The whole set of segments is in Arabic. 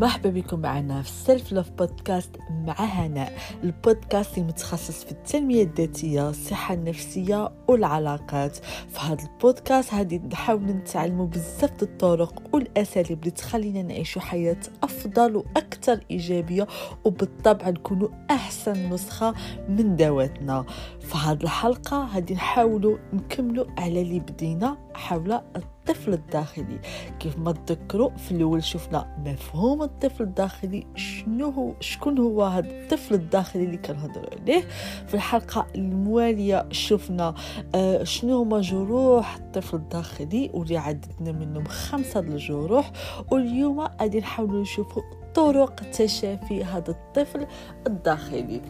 مرحبا بكم معنا في السيلف لوف بودكاست مع هناء البودكاست المتخصص في التنمية الذاتية الصحة النفسية والعلاقات. في هذا البودكاست هادي نحاول نتعلموا بزاف الطرق والأساليب اللي تخلينا نعيش حياة أفضل وأكثر إيجابية وبالطبع نكونوا أحسن نسخة من ذواتنا. في هذه الحلقة هادي نحاولوا نكملوا على اللي بدينا حول الطفل الداخلي. كيف ما تذكروا في الأول شفنا مفهوم الطفل الداخلي شنو هو شكون هو هذا الطفل الداخلي اللي كنهضروا عليه. في الحلقة الموالية شفنا آه شنو هما جروح الطفل الداخلي واللي عددنا منهم خمسة الجروح. واليوم غادي نحاولوا نشوفوا طرق تشافي هذا الطفل الداخلي.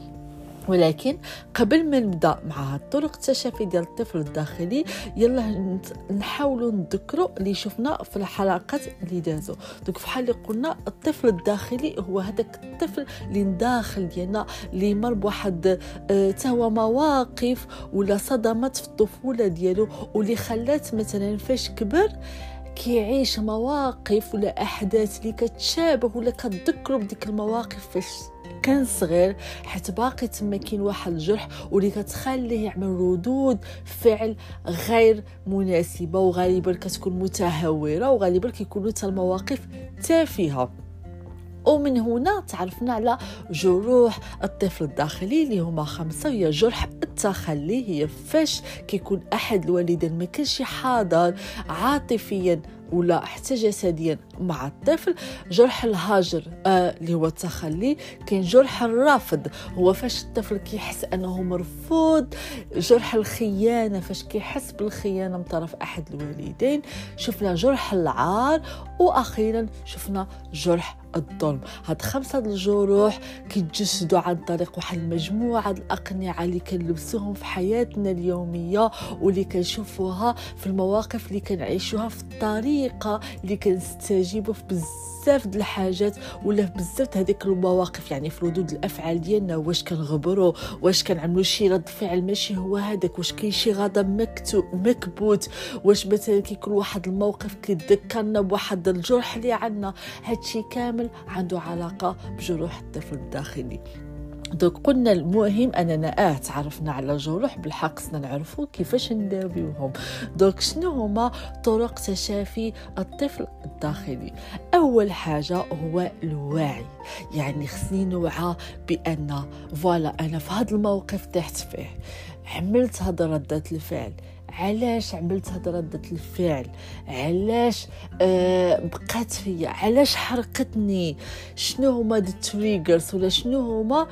ولكن قبل ما نبدأ مع طرق التشافي ديال الطفل الداخلي يلا نحاولوا نذكروا اللي شفنا في الحلقات اللي دازوا. دوك فحال اللي قلنا الطفل الداخلي هو هذاك الطفل اللي داخل ديالنا اللي مر بواحد آه تهوى مواقف ولا صدمات في الطفولة ديالو واللي خلات مثلا فاش كبر كيعيش مواقف ولا أحداث اللي كتشابه ولا كتذكروا بديك المواقف فاش كان صغير حيت باقي تما كاين واحد الجرح واللي كتخليه يعمل ردود فعل غير مناسبة وغالبا كتكون متهوره وغالبا كيكونوا حتى المواقف تافهة. ومن هنا تعرفنا على جروح الطفل الداخلي اللي هما خمسة هي جرح التخلي هي فاش كيكون أحد الوالدين ما كانش حاضر عاطفيا ولا حتى جسديا مع الطفل. جرح الهاجر آه اللي هو التخلي كاين جرح الرفض هو فاش الطفل كيحس أنه مرفوض جرح الخيانة فاش كيحس بالخيانة من طرف أحد الوالدين. شفنا جرح العار وأخيرا شفنا جرح الظلم. هاد خمسة الجروح كيتجسدوا عن طريق واحد المجموعة الأقنعة اللي كنلبسوهم في حياتنا اليومية واللي كنشوفوها في المواقف اللي كنعيشوها في الطريقة اللي كنستجيبوا في بزاف د الحاجات ولا في بزاف هذيك المواقف يعني في ردود الأفعال ديالنا واش كنغبروا واش كنعملوا شي رد فعل ماشي هو هذاك واش كاين شي غضب مكتوب مكبوت واش مثلا كيكون واحد الموقف كيذكرنا بواحد الجرح اللي عندنا هادشي كامل عنده علاقة بجروح الطفل الداخلي. دوك قلنا المهم أننا آه تعرفنا على الجروح بالحق خصنا نعرفوا كيفاش نداويوهم. دوك شنو هما؟ طرق تشافي الطفل الداخلي. أول حاجة هو الوعي. يعني خصني نوعى بأن voilà أنا في هذا الموقف تحت فيه. عملت هذا ردة الفعل. علاش عملت هاد ردة الفعل؟ علاش آه بقات فيا؟ علاش حرقتني؟ شنو هما ال triggers ولا شنو هما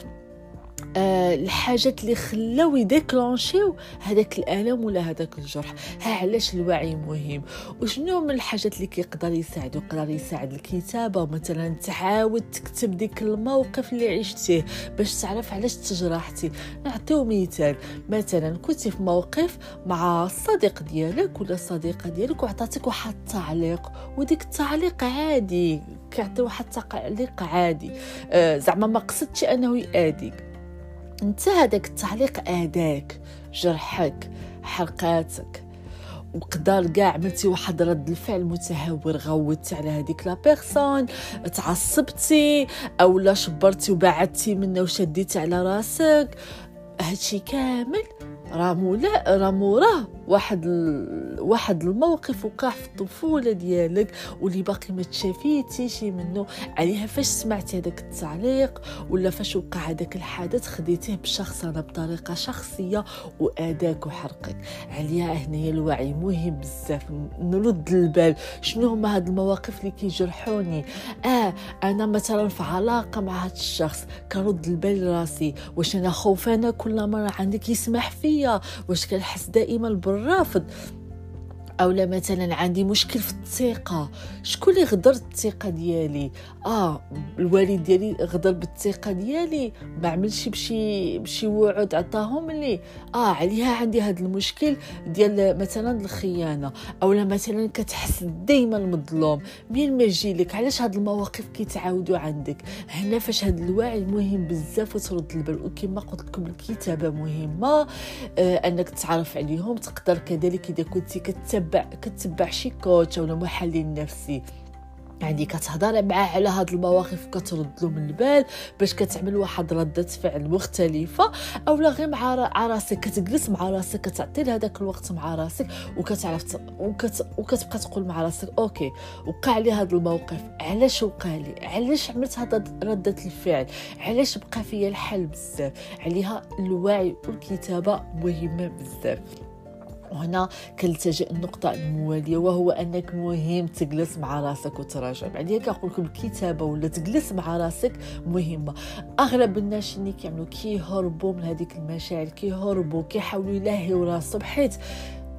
آه الحاجات اللي خلاو ي déclench يو هذاك الألم ولا هذاك الجرح؟ ها علاش الوعي مهم؟ وشنو من الحاجات اللي كيقدر يساعد؟ يقدر يساعد الكتابة؟ مثلا تعاود تكتب ديك الموقف اللي عشتيه باش تعرف علاش تجرحتي. نعطيو مثال. مثلا كنتي في موقف مع الصديق ديالك ولا الصديقه ديالك وعطاتك واحد التعليق وديك التعليق عادي كيعطي واحد التعليق عادي. آه زعما ما قصدتش أنه يأذيك انت هذاك التعليق اداك جرحك حرقاتك. وقدر كاع عملتي واحد رد الفعل متهور غوتي على هذيك لا بيرسون تعصبتي أو لا شبرتي وبعدتي منه وشديتي على راسك. هادشي كامل راه مولا راه موراه. واحد. واحد الموقف وقع في الطفولة ديالك واللي باقي ما تشافيتيش منه. عليها فاش سمعتي هذاك التعليق ولا فاش وقع هذاك الحدث خديتيه بشخصنه بطريقة شخصية وأداك وحرقك. عليها هنايا الوعي مهم بزاف. نرد البال. شنو هما هاد المواقف اللي كيجرحوني؟ آه أنا مثلا في علاقة مع هاد الشخص كنرد البال راسي. واش أنا خوفانه كل مرة عندك يسمح فيا. واش كنحس دائما بالرفض الرافض. أو لا مثلا عندي مشكل في الثقة. شكون اللي غدر الثقة ديالي؟ آه الوالد ديالي غدر بالثقة ديالي. ما عملش بشي بشي وعود عطاهم لي آه عليها عندي هذا المشكل ديال مثلا الخيانة. أو لا مثلا كتحس دائما مظلوم منين ما يجي لك علاش هاد المواقف كيتعاودوا عندك؟ هنا فاش هاد الوعي مهم بزاف وترد البال. وكما قلت لكم الكتابة مهمة آه أنك تعرف عليهم تقدر كذلك إذا كنتي كتبع كتبع شي coach ولا محلل نفسي يعني كتهضر معاه على هاد المواقف كترد له من البال باش كتعمل واحد ردة فعل مختلفة. اولا غير مع راسك كتجلس مع راسك كتعطي هذاك الوقت مع راسك وكتعرف وكت... وكتبقى تقول مع راسك okay وقع لي هذا الموقف علاش وقع لي؟ علاش عملت هذا ردة الفعل؟ علاش بقى فيا الحل بزاف؟ عليها الوعي والكتابة مهمة بزاف. وهنا كنلتجئ النقطة الموالية وهو أنك مهم تجلس مع راسك وتراجع. يعني كنقول لكم الكتابة ولا تجلس مع راسك مهمة. أغلب الناس اللي كيعملوا كيهربوا من هذيك المشاعر كيهربوا كيحاولوا يلهيو راسهم حيت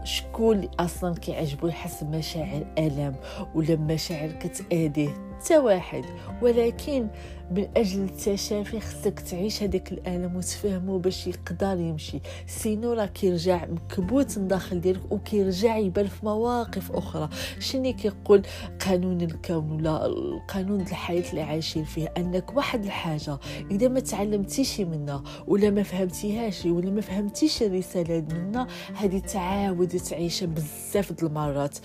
شكون اللي أصلا كيعجبو يحس بمشاعر ألم ولا مشاعر كتاذيه حتى واحد. ولكن من أجل التشافي خصك تعيش هذاك الألم وتفهمه باش يقدر يمشي. سينو راه كيرجع مكبوت من داخل ديالك وكيرجع يبان في مواقف أخرى. شنو كيقول قانون الكون ولا القانون الحياة اللي عايشين فيه؟ أنك واحد الحاجة إذا ما تعلمتيش منها ولا ما فهمتيهاش ولا ما فهمتيش الرسالة منها هذه تعاود تعيشها بزاف د المرات.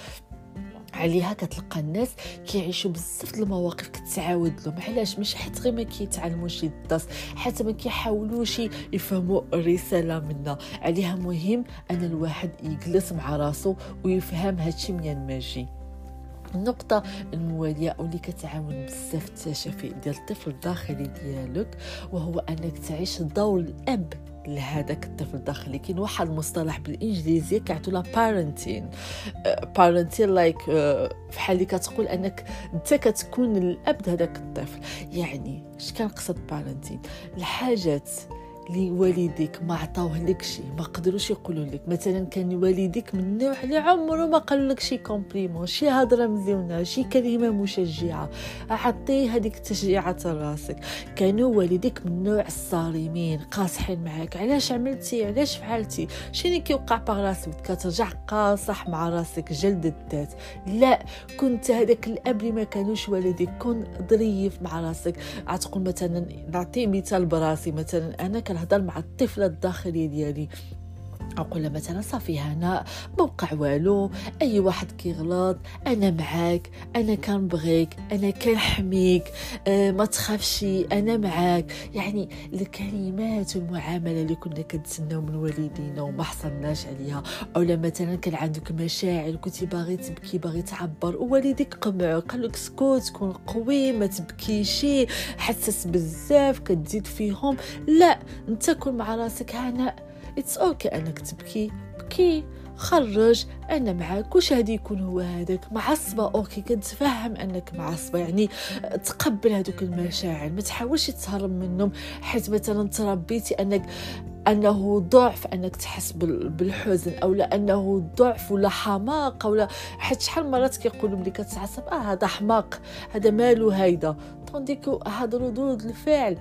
عليها كتلقى الناس كيعيشوا بزاف المواقف كتعاود لهم. علاش؟ مش حيت غير ما كيتعلموش الدرس حتى ما كيحاولوش يفهموا الرسالة منا. عليها مهم أن الواحد يجلس مع راسو ويفهم هادشي منين ماجي. النقطة الموالية واللي كتعاون بزاف التشافي ديال الطفل الداخلي ديالك وهو أنك تعيش دور الأب لهذاك الطفل الداخلي. كاين واحد المصطلح بالانجليزيه كيعطوا لا بارنتين parenting like بحال اللي كتقول أنك أنت كتكون الأب هذاك الطفل. يعني اش كنقصد parenting الحاجات اللي والديك ما عطاوه لك شيء ما قدروش يقولوا لك. مثلا كان والديك من النوع اللي عمره ما قال لك شي compliment شي هضرة مزيونة شي كلمة مشجعة. عطيه هذيك التشجيعة راسك. كانوا والديك من النوع الصارمين قاصحين معاك. علاش عملتي؟ علاش فعلتي؟ شنو كيوقع راسك كترجع قاصح مع راسك جلد الذات. لا كنت هذاك الأب اللي ما كانوش والديك كن ظريف مع راسك. غتقول مثلا نعطي مثال براسي مثلا أنا كنهضر مع الطفل الداخلي ديالي. أقول مثلا صافي هنا موقع والو أي واحد كيغلط أنا معاك أنا كنبغيك أنا كنحميك أه ما تخافش أنا معاك. يعني الكلمات والمعاملة اللي كنا كنتسناو من والدينا وما حصلناش عليها. أو مثلا كان عندك مشاعر كنتي باغي تبكي باغي تعبر ووالديك قمع قال لك سكوت كون قوي ما تبكيش حساس بزاف كتزيد فيهم. لا أنت كون مع راسك هنا it's okay أنك تبكي. بكي. خرج. أنا معاك واش هادي يكون هو هذاك معصبة. okay كنتفهم أنك معصبة. يعني تقبل هذوك المشاعر. ما تحاولش تهرب منهم. حيت مثلا تربيتي أنك أنه ضعف أنك تحس بالحزن أو لأنه ضعف ولا حماقه ولا حيت شحال مرات كيقولوا ملي كتعصب آه هذا حماق. هذا مالو هيدا؟ طونديكو هاد ردود الفعل.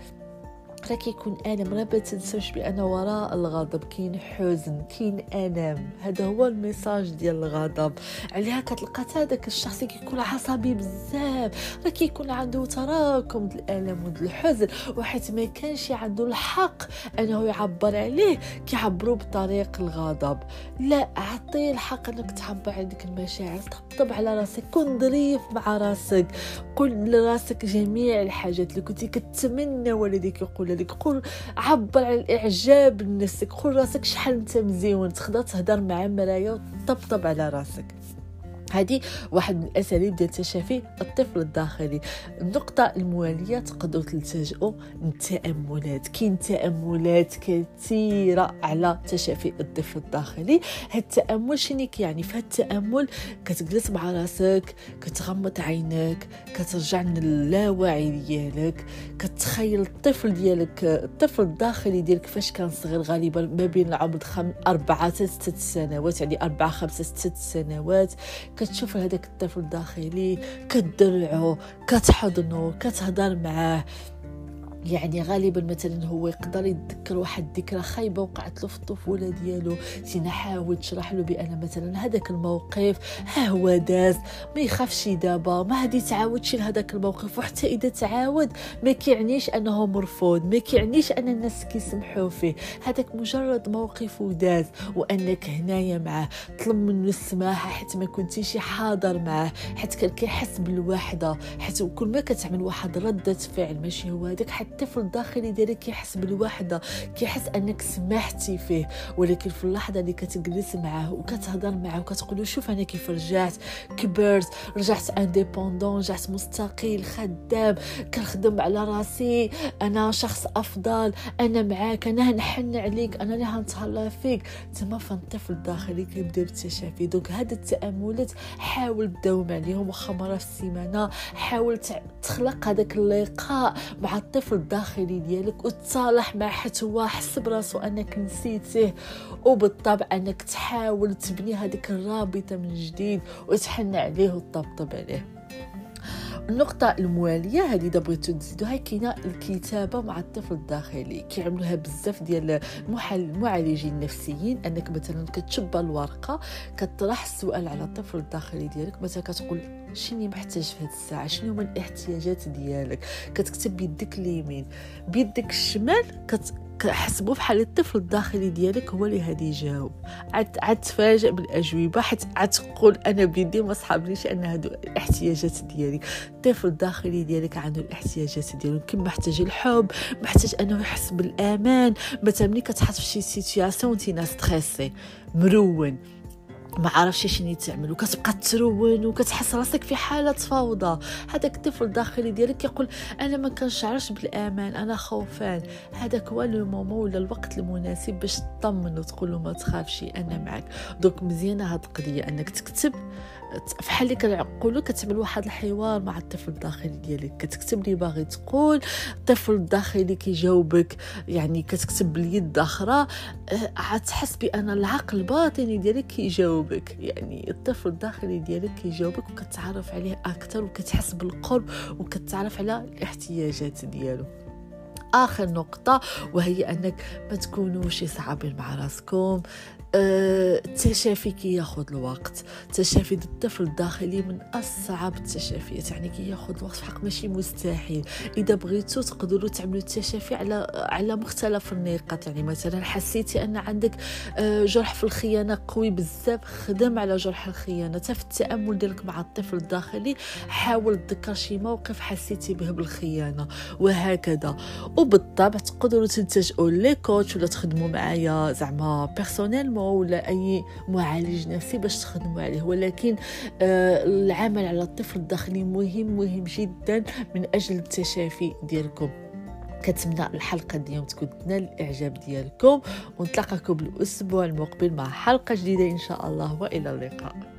راه كيكون الم راه ما تنساوش بأن وراء الغضب كاين حزن كاين الم هذا هو الميساج ديال الغضب. عليها كتلقى هذاك الشخص كيكون عصبي بزاف. راه كيكون عنده تراكم ديال الألم وديال الحزن. وحيت ما كانش عنده الحق أنه يعبر عليه كيعبروا بطريق الغضب. لا عطيه الحق أنك تعبر عن ديك المشاعر. طبطب على راسك. كن ظريف مع راسك. قل لراسك جميع الحاجات اللي كنتي كتمنى والديك يقول لك قول عبر على الاعجاب لنفسك قول راسك شحال أنت مزيون تقدر تهدر مع مرايه وتطبطب على راسك. هذه واحد من الأساليب ديال تشافي الطفل الداخلي. النقطة الموالية تقدروا تلتجئوا للتاملات كاين تأملات كثيرة على تشافي الطفل الداخلي. هاد التأمل شنو يعني في هاد التأمل كتجلس مع راسك كتغمض عينك كترجع للاوعي ديالك كتخيل الطفل ديالك الطفل الداخلي ديالك فاش كان صغير غالبا ما بين العمر خم... أربعة ستة سنوات يعني أربعة خمسة ستة سنوات. كتشوف هذاك الطفل الداخلي كتدلعو كتحضنو كتهضر معاه. يعني غالبا مثلا هو يقدر يتذكر واحد الذكرى خايبة وقعت له في الطفولة ديالو تينا حاول تشرح له بأن مثلا هذاك الموقف ها هو داز ما يخافش دابا ما هادي تعاودش لهذاك الموقف وحتى إذا تعاود ما كيعنيش أنه مرفوض ما كيعنيش أن الناس كيسمحوا فيه. هذاك مجرد موقف وداز وأنك هنايا معاه طلب منه السماحه حيت ما كنتيش حاضر معاه حيت كان كيحس بالوحدة حيت كل ما كتعمل واحد ردة فعل ماشي هو هذاك حتى الطفل الداخلي ديالك كيحس بالوحدة كيحس أنك سمحتي فيه. ولكن في اللحظة اللي كتجلس معاه وكتهضر معاه وكتقول له شوف أنا كيف رجعت كبرت رجعت انديبوندون رجعت مستقل خدام كنخدم على راسي أنا شخص أفضل أنا معاك أنا نحن عليك أنا اللي هنتهلا فيك. تما فان الطفل الداخلي كيبدأ بالتشافي. دونك هاد التأملات حاول تداوم عليهم واخا مرة في السيمانة حاول تخلق هذاك اللقاء مع الطفل الداخلي ديالك وتصالح مع حتى هو حس براسو انك نسيتيه وبالطبع انك تحاول تبني هذيك الرابطة من جديد وتحن عليه وتطبطب عليه. النقطة الموالية هذه بغيتو تزيدوها كاينة الكتابة مع الطفل الداخلي. كيعملوها بزاف ديال المعالجين النفسيين. أنك مثلا كتشبى الورقة كطرح السؤال على الطفل الداخلي ديالك. مثلا كتقول شنو محتاج في هذه الساعة؟ شنو هما الاحتياجات ديالك؟ كتكتب بيدك اليمين. بيدك الشمال كت كحسبوا بحال الطفل الداخلي ديالك هو اللي غادي يجاوب. عاد عاد تفاجئ بالأجوبة حيت عاد تقول أنا بيدي ما صحابنيش أن هادو الاحتياجات ديالي. الطفل الداخلي ديالك عنده الاحتياجات ديالو يمكن محتاج الحب محتاج أنه يحس بالأمان. مثلا ملي كتحط في شي situation نتينا stressé مرون ما عرفش شنو تعمل وكتبقى ترون وكتحس راسك في حالة فوضى. هذاك الطفل الداخلي ديالك يقول أنا ما كنشعرش بالأمان أنا خوفان. هذاك هو le moment ولا الوقت المناسب باش تطمن وتقول ما تخافش أنا معك donc مزيانه هاد القضية أنك تكتب فحال اللي كنقولوا كتعمل واحد الحوار مع الطفل الداخلي ديالك. كتكتب لي باغي تقول الطفل الداخلي كيجاوبك يعني كتكتب باليد أخرى غتحس بأن العقل الباطني ديالك كيجاوبك يعني الطفل الداخلي ديالك كيجاوبك وكتعرف عليه أكثر وكتحس بالقرب وكتعرف على الاحتياجات ديالو. آخر نقطة وهي أنك ما تكونوش صعبين مع راسكم. التشافي كي ياخذ الوقت. التشافي الطفل الداخلي من أصعب التشافيات. يعني كي ياخذ الوقت حق ماشي مستحيل. إذا بغيتو تقدروا تعملوا التشافي على على مختلف النقاط. يعني مثلا حسيتي أن عندك آه، جرح في الخيانة قوي بزاف. خدم على جرح الخيانة. في التأمل ديالك مع الطفل الداخلي حاول تذكر شي موقف حسيتي به بالخيانة. وهكذا. وبالطبع تقدروا تلتجئوا لي coach ولا تخدموا معايا زعما personnellement ولا أي معالج نفسي باش تخدموا عليه. ولكن آه العمل على الطفل الداخلي مهم مهم جدا من أجل التشافي ديالكم. كنتمنى الحلقة اليوم تكون تنال الاعجاب ديالكم. ونتلاقاكم الأسبوع المقبل مع حلقة جديدة إن شاء الله. وإلى اللقاء.